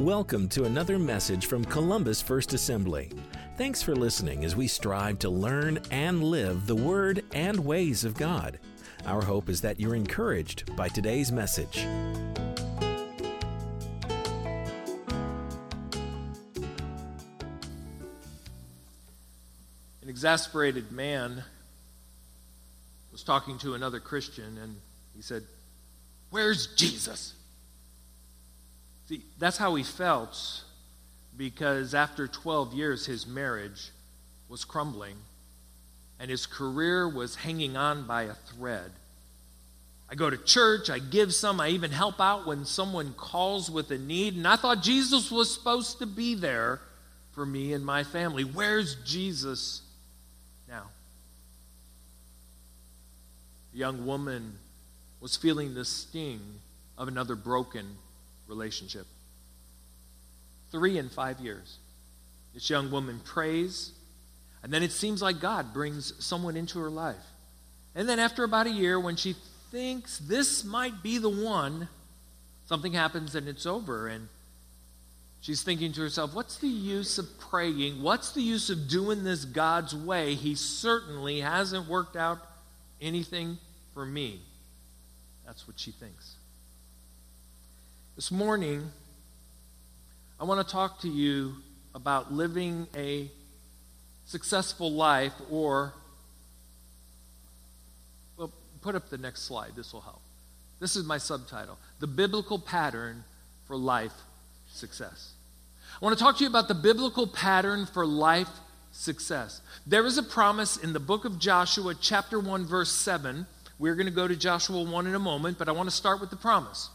Welcome to another message from Columbus First Assembly. Thanks for listening as we strive to learn and live the Word and ways of God. Our hope is that you're encouraged by today's message. An exasperated man was talking to another Christian and he said, Where's Jesus? See, that's how he felt because after 12 years, his marriage was crumbling and his career was hanging on by a thread. I go to church, I give some, I even help out when someone calls with a need, and I thought Jesus was supposed to be there for me and my family. Where's Jesus now? A young woman was feeling the sting of another broken relationship. Three and five years. This young woman prays, and then it seems like God brings someone into her life. And then after about a year, when she thinks this might be the one, something happens and it's over. And she's thinking to herself, what's the use of praying? What's the use of doing this God's way? He certainly hasn't worked out anything for me. That's what she thinks. This morning, I want to talk to you about living a successful life or, well, put up the next slide. This will help. This is my subtitle The Biblical Pattern for Life Success. I want to talk to you about the biblical pattern for life success. There is a promise in the book of Joshua, chapter 1, verse 7. We're going to go to Joshua 1 in a moment, but I want to start with the promise.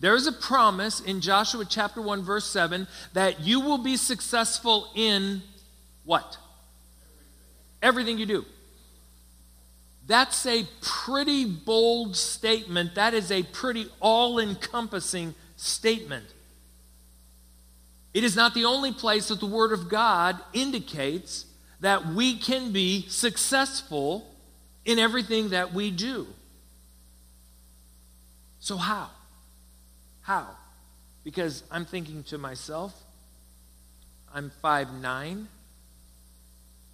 There is a promise in Joshua chapter 1, verse 7 that you will be successful in what? Everything you do. That's a pretty bold statement. That is a pretty all encompassing statement. It is not the only place that the Word of God indicates that we can be successful in everything that we do. So, how? How? Because I'm thinking to myself, I'm 5'9.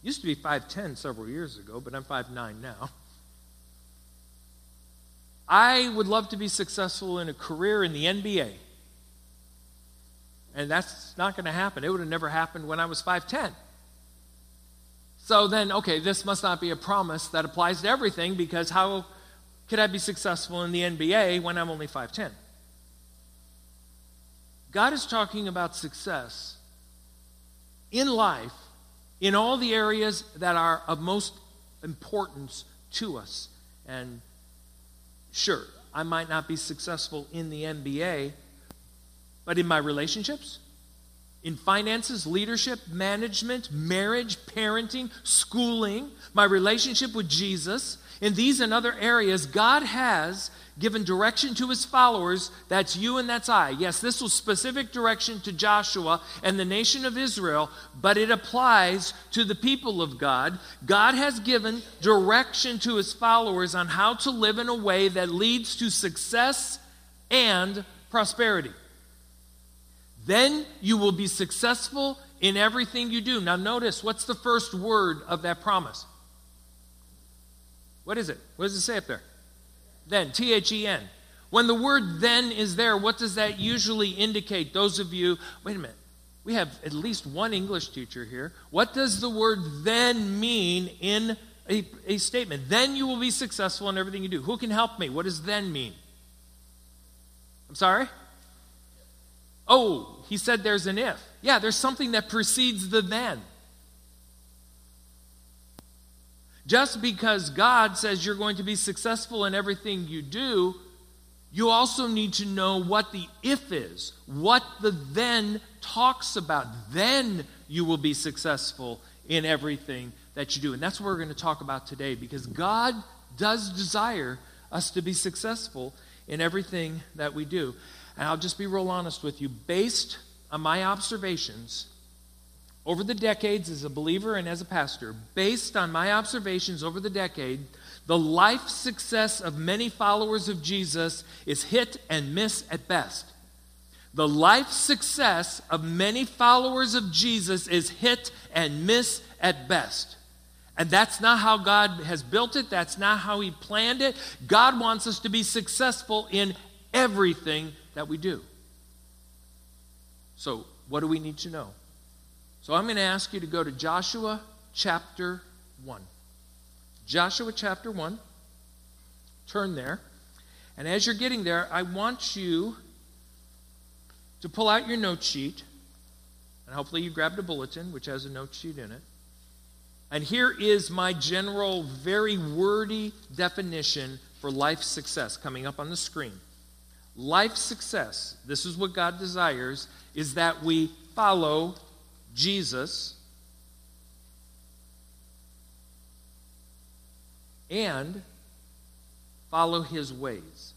Used to be 5'10 several years ago, but I'm 5'9 now. I would love to be successful in a career in the NBA. And that's not going to happen. It would have never happened when I was 5'10. So then, okay, this must not be a promise that applies to everything because how could I be successful in the NBA when I'm only 5'10? God is talking about success in life in all the areas that are of most importance to us. And sure, I might not be successful in the NBA, but in my relationships, in finances, leadership, management, marriage, parenting, schooling, my relationship with Jesus, in these and other areas, God has given direction to his followers. That's you and that's I. Yes, this was specific direction to Joshua and the nation of Israel, but it applies to the people of God. God has given direction to his followers on how to live in a way that leads to success and prosperity. Then you will be successful in everything you do. Now, notice what's the first word of that promise? What is it? What does it say up there? Then, T H E N. When the word then is there, what does that usually indicate? Those of you, wait a minute, we have at least one English teacher here. What does the word then mean in a, a statement? Then you will be successful in everything you do. Who can help me? What does then mean? I'm sorry? Oh, he said there's an if. Yeah, there's something that precedes the then. Just because God says you're going to be successful in everything you do, you also need to know what the if is, what the then talks about. Then you will be successful in everything that you do. And that's what we're going to talk about today because God does desire us to be successful in everything that we do. And I'll just be real honest with you. Based on my observations, over the decades as a believer and as a pastor, based on my observations over the decade, the life success of many followers of Jesus is hit and miss at best. The life success of many followers of Jesus is hit and miss at best. And that's not how God has built it. That's not how He planned it. God wants us to be successful in everything that we do. So, what do we need to know? So, I'm going to ask you to go to Joshua chapter 1. Joshua chapter 1. Turn there. And as you're getting there, I want you to pull out your note sheet. And hopefully, you grabbed a bulletin which has a note sheet in it. And here is my general, very wordy definition for life success coming up on the screen. Life success, this is what God desires, is that we follow Jesus and follow his ways.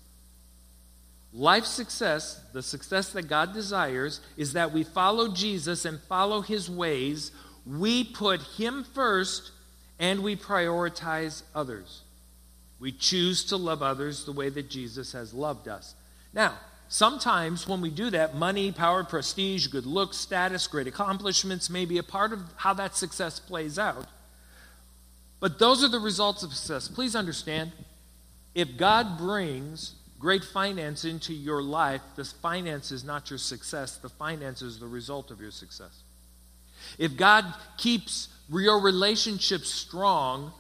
Life success, the success that God desires, is that we follow Jesus and follow his ways we put Him first and we prioritize others. We choose to love others the way that Jesus has loved us. Now, sometimes when we do that, money, power, prestige, good looks, status, great accomplishments may be a part of how that success plays out. But those are the results of success. Please understand if God brings great finance into your life, this finance is not your success, the finance is the result of your success. If God keeps your relationships strong,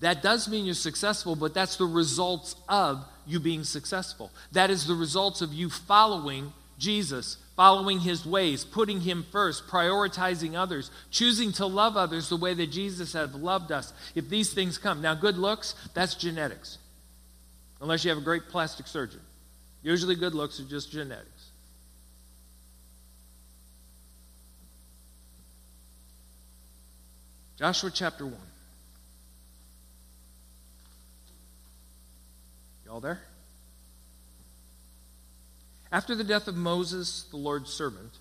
that does mean you're successful, but that's the results of you being successful. That is the results of you following Jesus, following his ways, putting him first, prioritizing others, choosing to love others the way that Jesus has loved us. If these things come, now good looks, that's genetics. Unless you have a great plastic surgeon. Usually good looks are just genetics. Joshua chapter 1. There? After the death of Moses, the Lord's servant,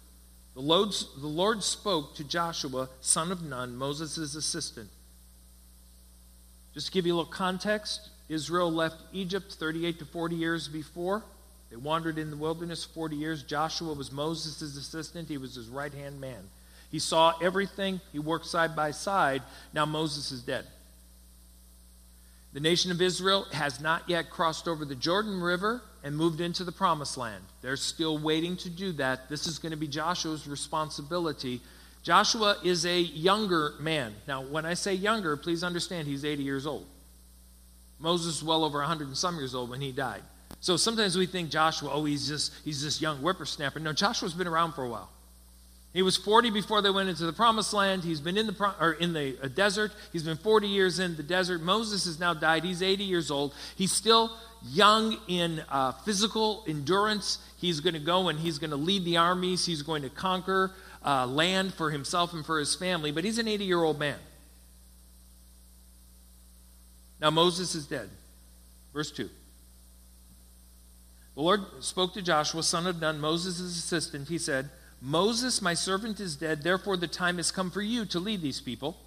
the Lord, the Lord spoke to Joshua, son of Nun, Moses' assistant. Just to give you a little context, Israel left Egypt 38 to 40 years before. They wandered in the wilderness 40 years. Joshua was Moses' assistant, he was his right hand man. He saw everything, he worked side by side. Now Moses is dead. The nation of Israel has not yet crossed over the Jordan River and moved into the promised land. They're still waiting to do that. This is going to be Joshua's responsibility. Joshua is a younger man. Now, when I say younger, please understand he's 80 years old. Moses was well over 100 and some years old when he died. So sometimes we think Joshua, oh, he's just he's this young whippersnapper. No, Joshua's been around for a while. He was 40 before they went into the promised land. He's been in the, pro- or in the uh, desert. He's been 40 years in the desert. Moses has now died. He's 80 years old. He's still young in uh, physical endurance. He's going to go and he's going to lead the armies. He's going to conquer uh, land for himself and for his family. But he's an 80 year old man. Now, Moses is dead. Verse 2. The Lord spoke to Joshua, son of Nun, Moses' assistant. He said, Moses, my servant, is dead. Therefore, the time has come for you to lead these people,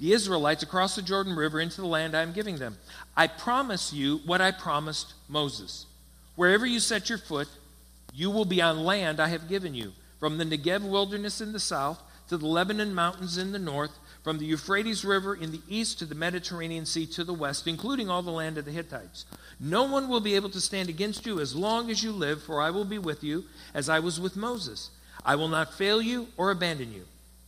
the Israelites, across the Jordan River into the land I am giving them. I promise you what I promised Moses. Wherever you set your foot, you will be on land I have given you, from the Negev wilderness in the south to the Lebanon mountains in the north from the Euphrates River in the east to the Mediterranean Sea to the west, including all the land of the Hittites. No one will be able to stand against you as long as you live, for I will be with you as I was with Moses. I will not fail you or abandon you.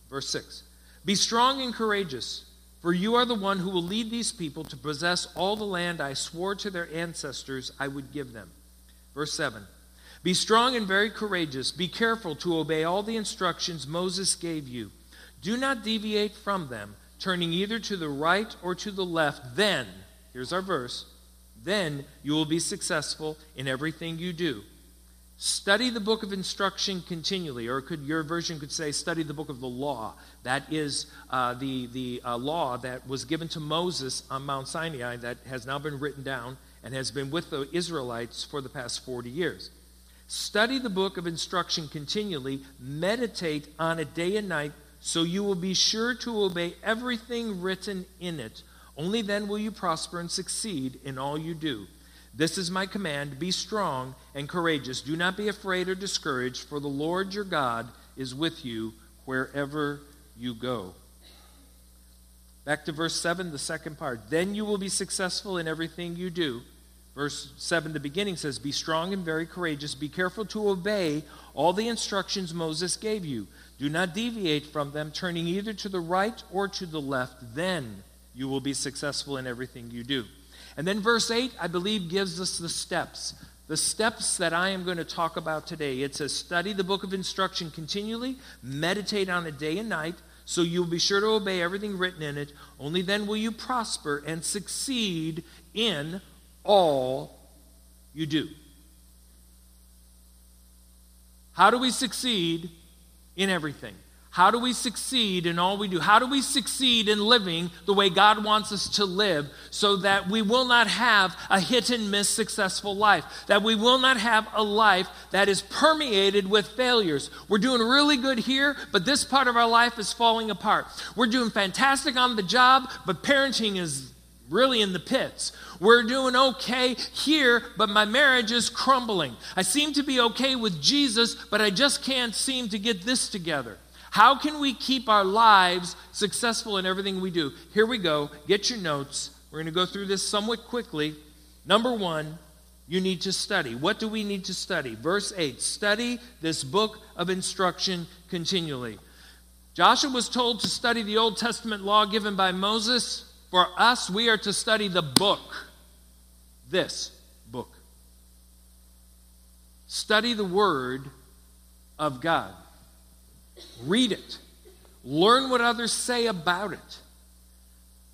Verse 6 Be strong and courageous, for you are the one who will lead these people to possess all the land I swore to their ancestors I would give them. Verse 7 Be strong and very courageous. Be careful to obey all the instructions Moses gave you. Do not deviate from them, turning either to the right or to the left. Then, here's our verse, then you will be successful in everything you do. Study the book of instruction continually, or could your version could say, study the book of the law. That is uh, the, the uh, law that was given to Moses on Mount Sinai that has now been written down and has been with the Israelites for the past 40 years. Study the book of instruction continually, meditate on it day and night so you will be sure to obey everything written in it. Only then will you prosper and succeed in all you do. This is my command be strong and courageous. Do not be afraid or discouraged, for the Lord your God is with you wherever you go. Back to verse 7, the second part. Then you will be successful in everything you do. Verse 7, the beginning says, Be strong and very courageous. Be careful to obey all the instructions Moses gave you. Do not deviate from them, turning either to the right or to the left. Then you will be successful in everything you do. And then verse 8, I believe, gives us the steps. The steps that I am going to talk about today. It says, Study the book of instruction continually, meditate on it day and night, so you'll be sure to obey everything written in it. Only then will you prosper and succeed in all you do. How do we succeed in everything? How do we succeed in all we do? How do we succeed in living the way God wants us to live so that we will not have a hit and miss successful life? That we will not have a life that is permeated with failures. We're doing really good here, but this part of our life is falling apart. We're doing fantastic on the job, but parenting is really in the pits. We're doing okay here, but my marriage is crumbling. I seem to be okay with Jesus, but I just can't seem to get this together. How can we keep our lives successful in everything we do? Here we go. Get your notes. We're going to go through this somewhat quickly. Number one, you need to study. What do we need to study? Verse 8 Study this book of instruction continually. Joshua was told to study the Old Testament law given by Moses. For us, we are to study the book. This book. Study the Word of God. Read it. Learn what others say about it.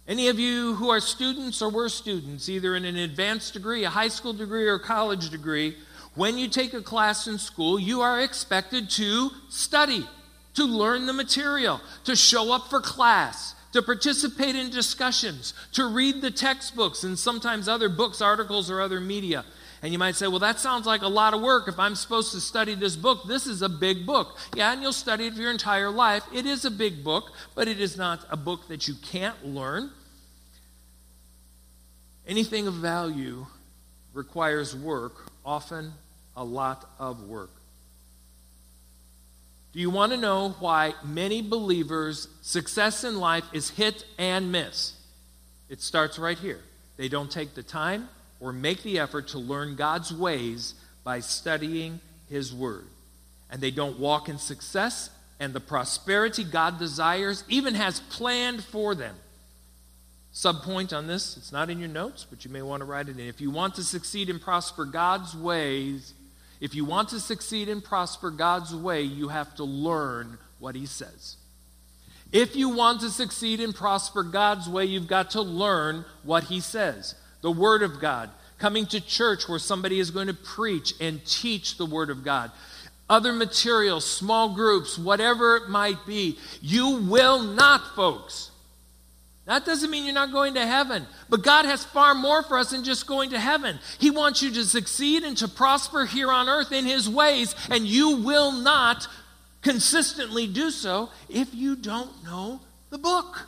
Any of you who are students or were students, either in an advanced degree, a high school degree, or college degree, when you take a class in school, you are expected to study, to learn the material, to show up for class, to participate in discussions, to read the textbooks and sometimes other books, articles, or other media. And you might say, well, that sounds like a lot of work if I'm supposed to study this book. This is a big book. Yeah, and you'll study it for your entire life. It is a big book, but it is not a book that you can't learn. Anything of value requires work, often a lot of work. Do you want to know why many believers' success in life is hit and miss? It starts right here. They don't take the time, or make the effort to learn God's ways by studying His Word. And they don't walk in success and the prosperity God desires, even has planned for them. Subpoint on this, it's not in your notes, but you may want to write it in. If you want to succeed and prosper God's ways, if you want to succeed and prosper God's way, you have to learn what He says. If you want to succeed and prosper God's way, you've got to learn what He says the Word of God, coming to church where somebody is going to preach and teach the Word of God, other materials, small groups, whatever it might be. You will not, folks. That doesn't mean you're not going to heaven. But God has far more for us than just going to heaven. He wants you to succeed and to prosper here on earth in His ways, and you will not consistently do so if you don't know the book.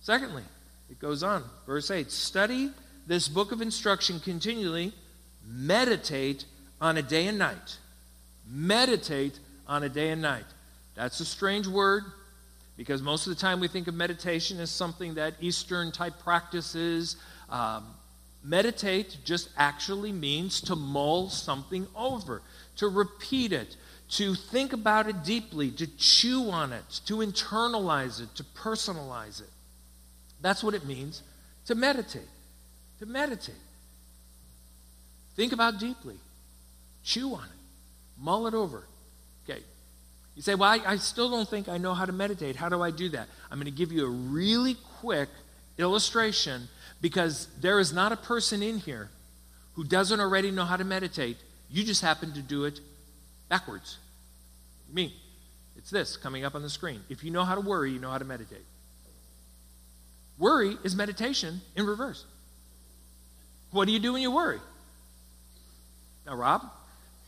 Secondly, it goes on, verse 8 study this book of instruction continually, meditate on a day and night. Meditate on a day and night. That's a strange word because most of the time we think of meditation as something that Eastern type practices. Um, meditate just actually means to mull something over, to repeat it, to think about it deeply, to chew on it, to internalize it, to personalize it. That's what it means to meditate. To meditate. Think about deeply. Chew on it. Mull it over. You say, well, I, I still don't think I know how to meditate. How do I do that? I'm going to give you a really quick illustration because there is not a person in here who doesn't already know how to meditate. You just happen to do it backwards. Me. It's this coming up on the screen. If you know how to worry, you know how to meditate. Worry is meditation in reverse. What do you do when you worry? Now, Rob,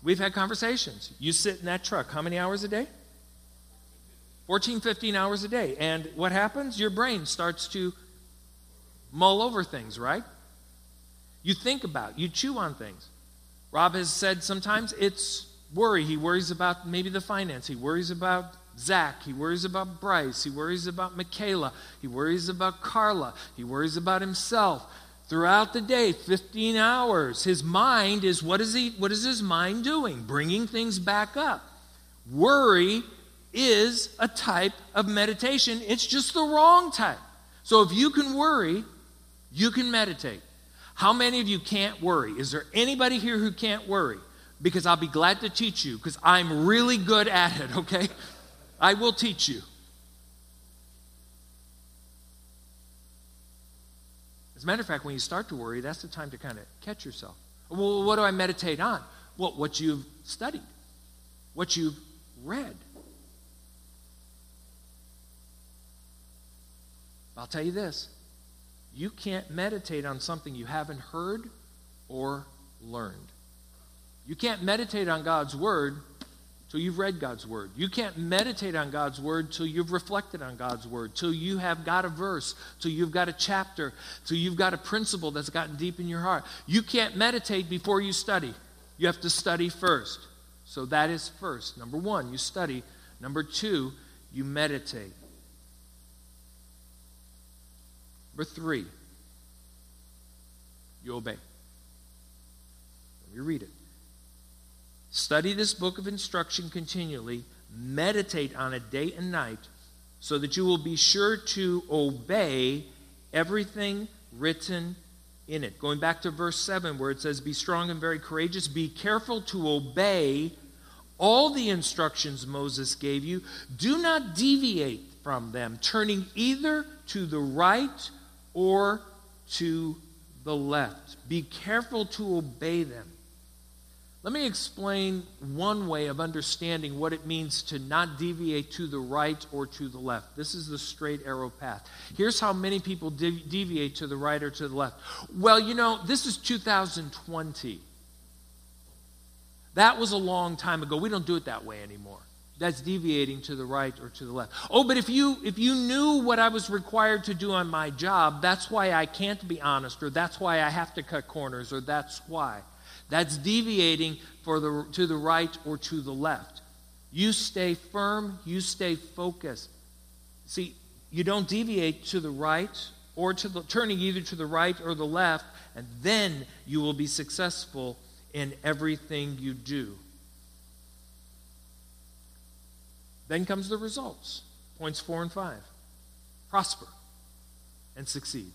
we've had conversations. You sit in that truck how many hours a day? 14, 15 hours a day. And what happens? Your brain starts to mull over things, right? You think about, you chew on things. Rob has said sometimes it's worry. He worries about maybe the finance. He worries about Zach. He worries about Bryce. He worries about Michaela. He worries about Carla. He worries about himself. Throughout the day, 15 hours, his mind is what is he what is his mind doing? Bringing things back up. Worry is a type of meditation. It's just the wrong type. So if you can worry, you can meditate. How many of you can't worry? Is there anybody here who can't worry? Because I'll be glad to teach you because I'm really good at it, okay? I will teach you. As a matter of fact, when you start to worry, that's the time to kind of catch yourself. Well, what do I meditate on? Well, what you've studied, what you've read. I'll tell you this you can't meditate on something you haven't heard or learned. You can't meditate on God's Word till you've read God's Word. You can't meditate on God's Word till you've reflected on God's Word, till you have got a verse, till you've got a chapter, till you've got a principle that's gotten deep in your heart. You can't meditate before you study. You have to study first. So that is first. Number one, you study. Number two, you meditate. Number three, you obey. Let me read it. Study this book of instruction continually, meditate on it day and night, so that you will be sure to obey everything written in it. Going back to verse 7, where it says, Be strong and very courageous, be careful to obey all the instructions Moses gave you. Do not deviate from them, turning either to the right or to the left. Be careful to obey them. Let me explain one way of understanding what it means to not deviate to the right or to the left. This is the straight arrow path. Here's how many people deviate to the right or to the left. Well, you know, this is 2020. That was a long time ago. We don't do it that way anymore that's deviating to the right or to the left. Oh, but if you if you knew what I was required to do on my job, that's why I can't be honest or that's why I have to cut corners or that's why. That's deviating for the to the right or to the left. You stay firm, you stay focused. See, you don't deviate to the right or to the turning either to the right or the left, and then you will be successful in everything you do. Then comes the results. Points four and five. Prosper and succeed.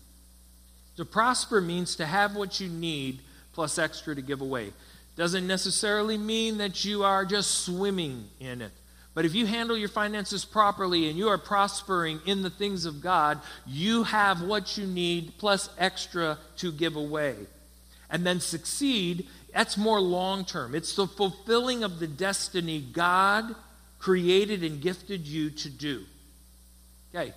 To prosper means to have what you need plus extra to give away. Doesn't necessarily mean that you are just swimming in it. But if you handle your finances properly and you are prospering in the things of God, you have what you need plus extra to give away. And then succeed, that's more long term. It's the fulfilling of the destiny God created and gifted you to do. Okay.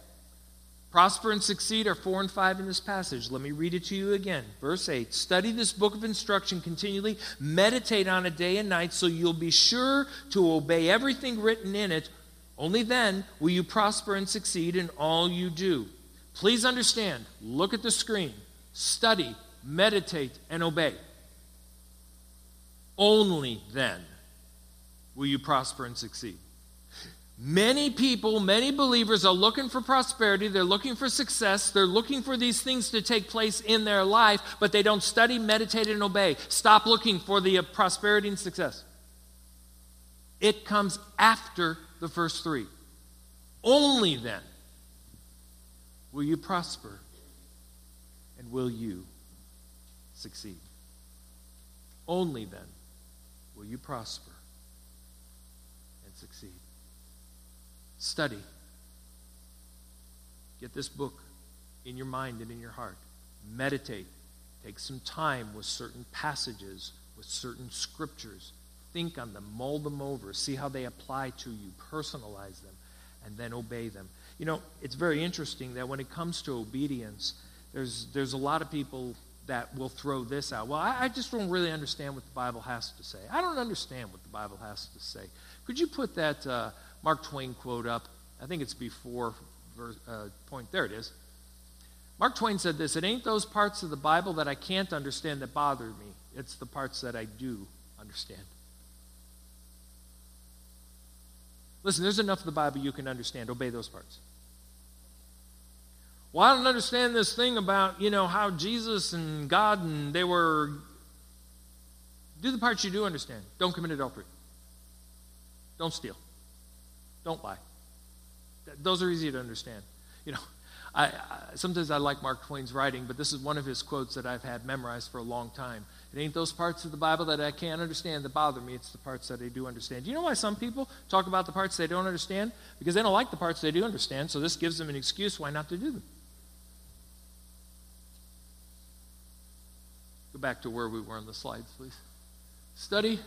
Prosper and succeed are four and five in this passage. Let me read it to you again. Verse 8 Study this book of instruction continually, meditate on it day and night, so you'll be sure to obey everything written in it. Only then will you prosper and succeed in all you do. Please understand, look at the screen, study, meditate, and obey. Only then will you prosper and succeed. Many people, many believers are looking for prosperity, they're looking for success, they're looking for these things to take place in their life, but they don't study, meditate, and obey. Stop looking for the uh, prosperity and success. It comes after the first three. Only then will you prosper and will you succeed. Only then will you prosper and succeed. Study. Get this book in your mind and in your heart. Meditate. Take some time with certain passages, with certain scriptures. Think on them, mull them over, see how they apply to you, personalize them, and then obey them. You know, it's very interesting that when it comes to obedience, there's, there's a lot of people that will throw this out. Well, I, I, just don't really understand what the Bible has to say. I don't understand what the Bible has to say. Could you put that uh, Mark Twain quote up. I think it's before verse, uh, point. There it is. Mark Twain said this It ain't those parts of the Bible that I can't understand that bother me, it's the parts that I do understand. Listen, there's enough of the Bible you can understand. Obey those parts. Well, I don't understand this thing about, you know, how Jesus and God and they were. Do the parts you do understand. Don't commit adultery. Don't steal. Don't lie. Those are easy to understand. You know, I, I, sometimes I like Mark Twain's writing, but this is one of his quotes that I've had memorized for a long time. It ain't those parts of the Bible that I can't understand that bother me, it's the parts that I do understand. Do you know why some people talk about the parts they don't understand? Because they don't like the parts they do understand, so this gives them an excuse why not to do them. Go back to where we were on the slides, please. Study,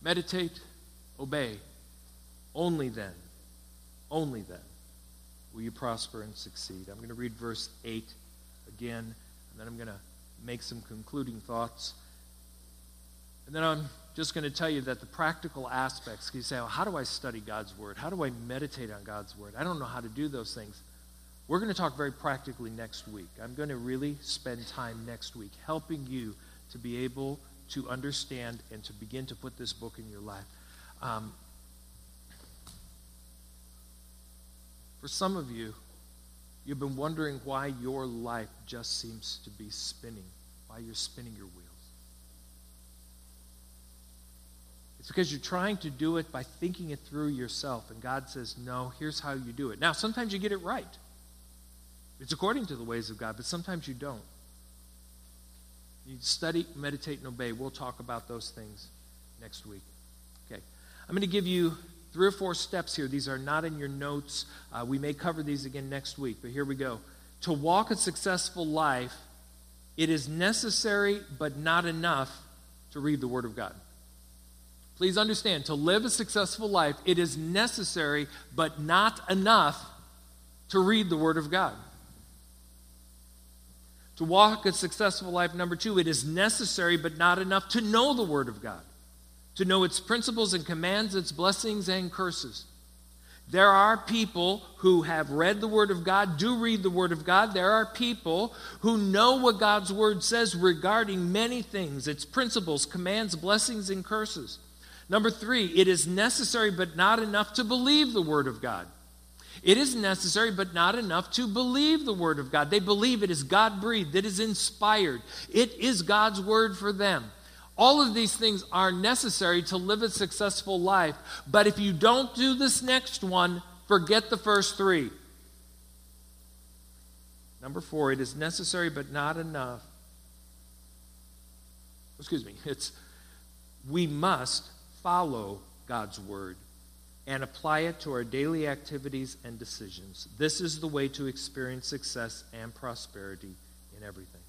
meditate, obey. Only then, only then will you prosper and succeed. I'm going to read verse 8 again, and then I'm going to make some concluding thoughts. And then I'm just going to tell you that the practical aspects, you say, well, how do I study God's Word? How do I meditate on God's Word? I don't know how to do those things. We're going to talk very practically next week. I'm going to really spend time next week helping you to be able to understand and to begin to put this book in your life. Um, for some of you, you've been wondering why your life just seems to be spinning, why you're spinning your wheels. It's because you're trying to do it by thinking it through yourself, and God says, No, here's how you do it. Now, sometimes you get it right. It's according to the ways of God, but sometimes you don't. You study, meditate, and obey. We'll talk about those things next week. Okay. I'm going to give you three or four steps here. These are not in your notes. Uh, we may cover these again next week, but here we go. To walk a successful life, it is necessary but not enough to read the Word of God. Please understand, to live a successful life, it is necessary but not enough to read the Word of God. To walk a successful life, number two, it is necessary but not enough to know the Word of God, to know its principles and commands, its blessings and curses. There are people who have read the Word of God, do read the Word of God. There are people who know what God's Word says regarding many things its principles, commands, blessings, and curses. Number three, it is necessary but not enough to believe the Word of God. It is necessary, but not enough to believe the Word of God. They believe it is God breathed, it is inspired, it is God's Word for them. All of these things are necessary to live a successful life. But if you don't do this next one, forget the first three. Number four, it is necessary but not enough. Excuse me, it's we must follow God's word and apply it to our daily activities and decisions. This is the way to experience success and prosperity in everything.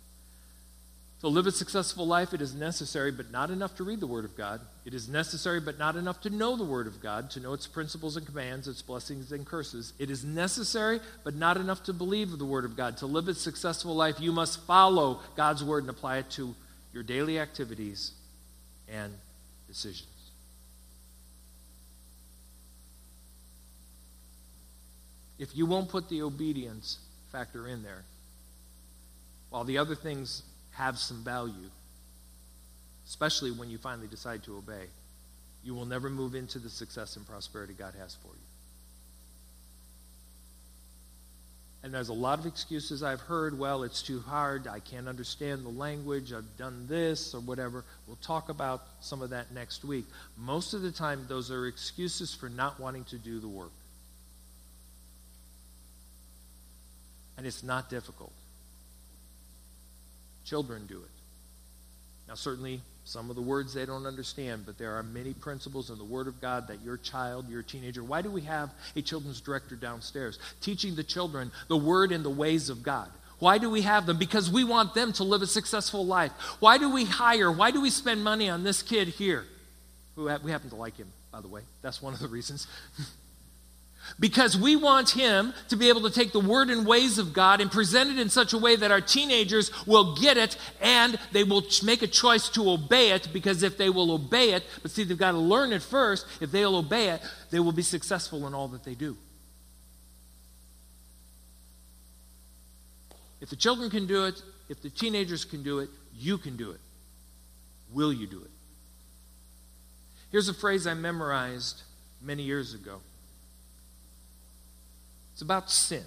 To live a successful life, it is necessary but not enough to read the Word of God. It is necessary but not enough to know the Word of God, to know its principles and commands, its blessings and curses. It is necessary but not enough to believe the Word of God. To live a successful life, you must follow God's Word and apply it to your daily activities and decisions. if you won't put the obedience factor in there, while the other things have some value, especially when you finally decide to obey, you will never move into the success and prosperity God has for you. And there's a lot of excuses I've heard. Well, it's too hard. I can't understand the language. I've done this or whatever. We'll talk about some of that next week. Most of the time, those are excuses for not wanting to do the work. And it's not difficult. Children do it. Now, certainly, some of the words they don't understand, but there are many principles in the Word of God that your child, your teenager, why do we have a children's director downstairs teaching the children the Word and the ways of God? Why do we have them? Because we want them to live a successful life. Why do we hire? Why do we spend money on this kid here? Who we happen to like him, by the way. That's one of the reasons. Because we want him to be able to take the word and ways of God and present it in such a way that our teenagers will get it and they will make a choice to obey it. Because if they will obey it, but see, they've got to learn it first, if they'll obey it, they will be successful in all that they do. If the children can do it, if the teenagers can do it, you can do it. Will you do it? Here's a phrase I memorized many years ago it's about sin.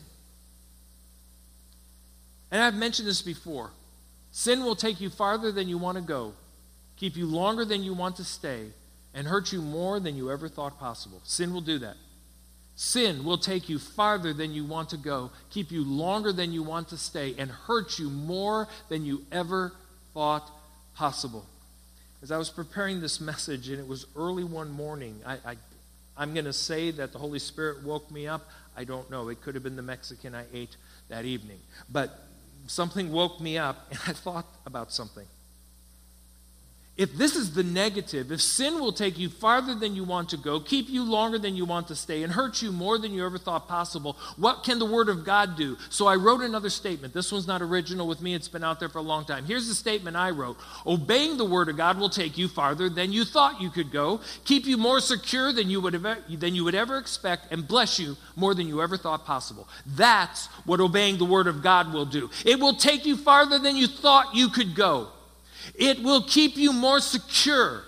And I've mentioned this before. Sin will take you farther than you want to go, keep you longer than you want to stay, and hurt you more than you ever thought possible. Sin will do that. Sin will take you farther than you want to go, keep you longer than you want to stay, and hurt you more than you ever thought possible. As I was preparing this message, and it was early one morning, I, I, I'm going to say that the Holy Spirit woke me up. I don't know. It could have been the Mexican I ate that evening. But something woke me up, and I thought about something. If this is the negative, if sin will take you farther than you want to go, keep you longer than you want to stay, and hurt you more than you ever thought possible, what can the Word of God do? So I wrote another statement. This one's not original with me, it's been out there for a long time. Here's the statement I wrote Obeying the Word of God will take you farther than you thought you could go, keep you more secure than you would, ever, than you would ever expect, and bless you more than you ever thought possible. That's what obeying the Word of God will do. It will take you farther than you thought you could go. It will keep you more secure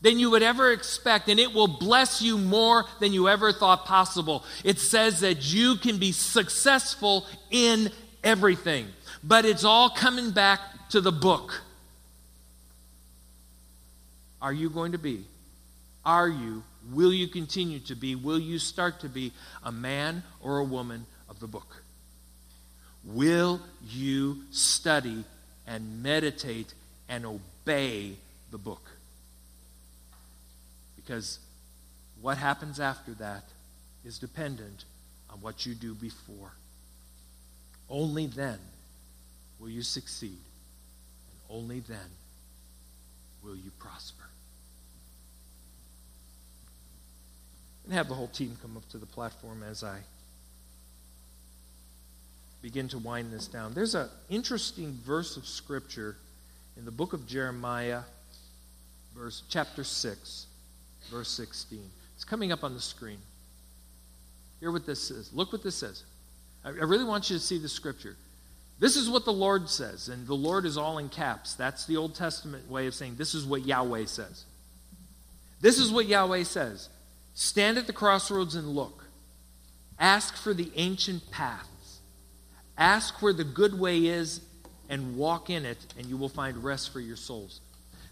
than you would ever expect, and it will bless you more than you ever thought possible. It says that you can be successful in everything, but it's all coming back to the book. Are you going to be? Are you? Will you continue to be? Will you start to be a man or a woman of the book? Will you study and meditate and obey the book. Because what happens after that is dependent on what you do before. Only then will you succeed, and only then will you prosper. And have the whole team come up to the platform as I begin to wind this down. There's an interesting verse of Scripture in the book of Jeremiah, verse chapter 6, verse 16. It's coming up on the screen. Hear what this says. Look what this says. I, I really want you to see the scripture. This is what the Lord says, and the Lord is all in caps. That's the Old Testament way of saying this is what Yahweh says. This is what Yahweh says Stand at the crossroads and look. Ask for the ancient paths. Ask where the good way is and walk in it, and you will find rest for your souls.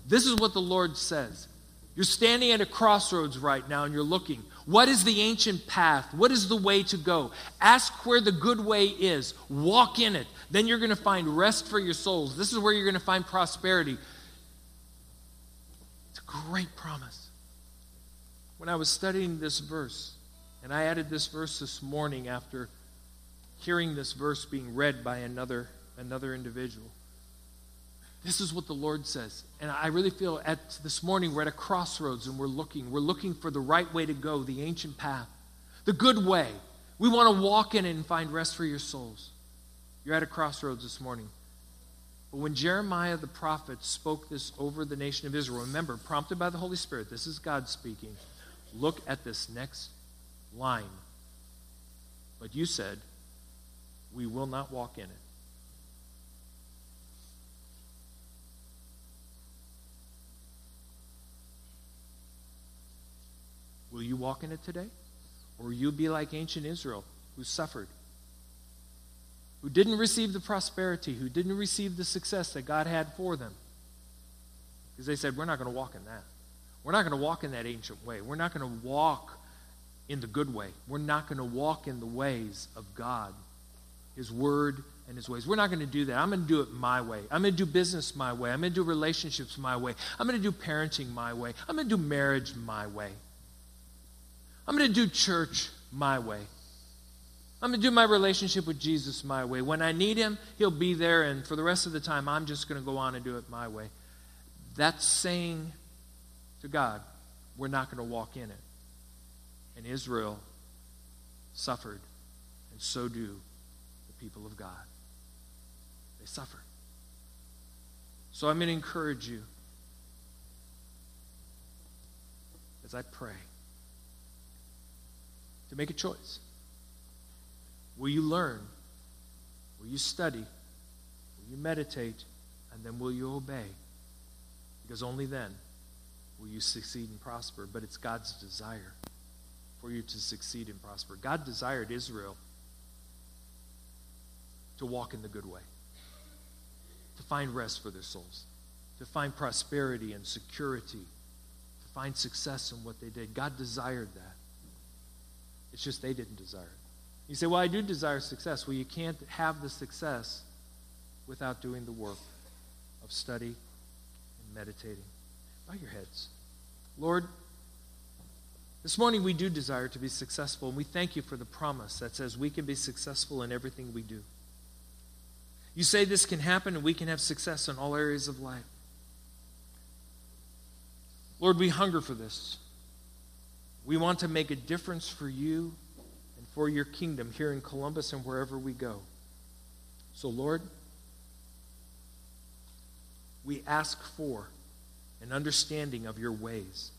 This is what the Lord says. You're standing at a crossroads right now and you're looking. What is the ancient path? What is the way to go? Ask where the good way is. Walk in it. Then you're going to find rest for your souls. This is where you're going to find prosperity. It's a great promise. When I was studying this verse, and I added this verse this morning after hearing this verse being read by another another individual. This is what the Lord says. And I really feel at this morning we're at a crossroads and we're looking. We're looking for the right way to go, the ancient path, the good way. We want to walk in it and find rest for your souls. You're at a crossroads this morning. But when Jeremiah the prophet spoke this over the nation of Israel, remember, prompted by the Holy Spirit, this is God speaking. Look at this next line. But you said, We will not walk in it. Will you walk in it today? Or will you be like ancient Israel who suffered, who didn't receive the prosperity, who didn't receive the success that God had for them? Because they said, We're not going to walk in that. We're not going to walk in that ancient way. We're not going to walk in the good way. We're not going to walk in the ways of God, His Word, and His ways. We're not going to do that. I'm going to do it my way. I'm going to do business my way. I'm going to do relationships my way. I'm going to do parenting my way. I'm going to do marriage my way. I'm going to do church my way. I'm going to do my relationship with Jesus my way. When I need him, he'll be there, and for the rest of the time, I'm just going to go on and do it my way. That's saying to God, we're not going to walk in it. And Israel suffered, and so do the people of God. They suffer. So I'm going to encourage you as I pray to make a choice. Will you learn? Will you study? Will you meditate? And then will you obey? Because only then will you succeed and prosper. But it's God's desire for you to succeed and prosper. God desired Israel to walk in the good way, to find rest for their souls, to find prosperity and security, to find success in what they did. God desired that. It's just they didn't desire it. You say, Well, I do desire success. Well, you can't have the success without doing the work of study and meditating. Bow your heads. Lord, this morning we do desire to be successful, and we thank you for the promise that says we can be successful in everything we do. You say this can happen and we can have success in all areas of life. Lord, we hunger for this. We want to make a difference for you and for your kingdom here in Columbus and wherever we go. So, Lord, we ask for an understanding of your ways.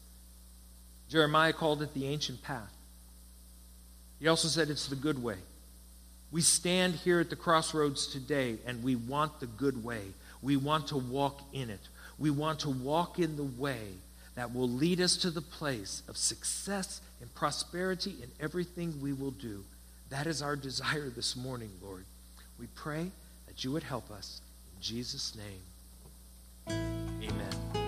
Jeremiah called it the ancient path. He also said it's the good way. We stand here at the crossroads today and we want the good way. We want to walk in it. We want to walk in the way that will lead us to the place of success and prosperity in everything we will do. That is our desire this morning, Lord. We pray that you would help us. In Jesus' name, amen.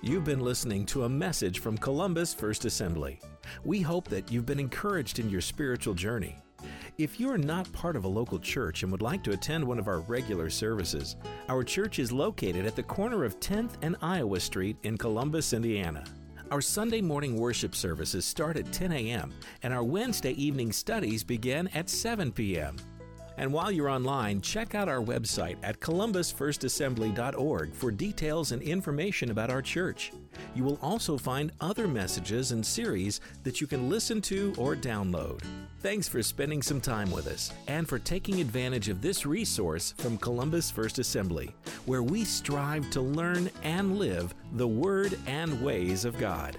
You've been listening to a message from Columbus First Assembly. We hope that you've been encouraged in your spiritual journey. If you are not part of a local church and would like to attend one of our regular services, our church is located at the corner of 10th and Iowa Street in Columbus, Indiana. Our Sunday morning worship services start at 10 a.m., and our Wednesday evening studies begin at 7 p.m. And while you're online, check out our website at columbusfirstassembly.org for details and information about our church. You will also find other messages and series that you can listen to or download. Thanks for spending some time with us and for taking advantage of this resource from Columbus First Assembly, where we strive to learn and live the Word and ways of God.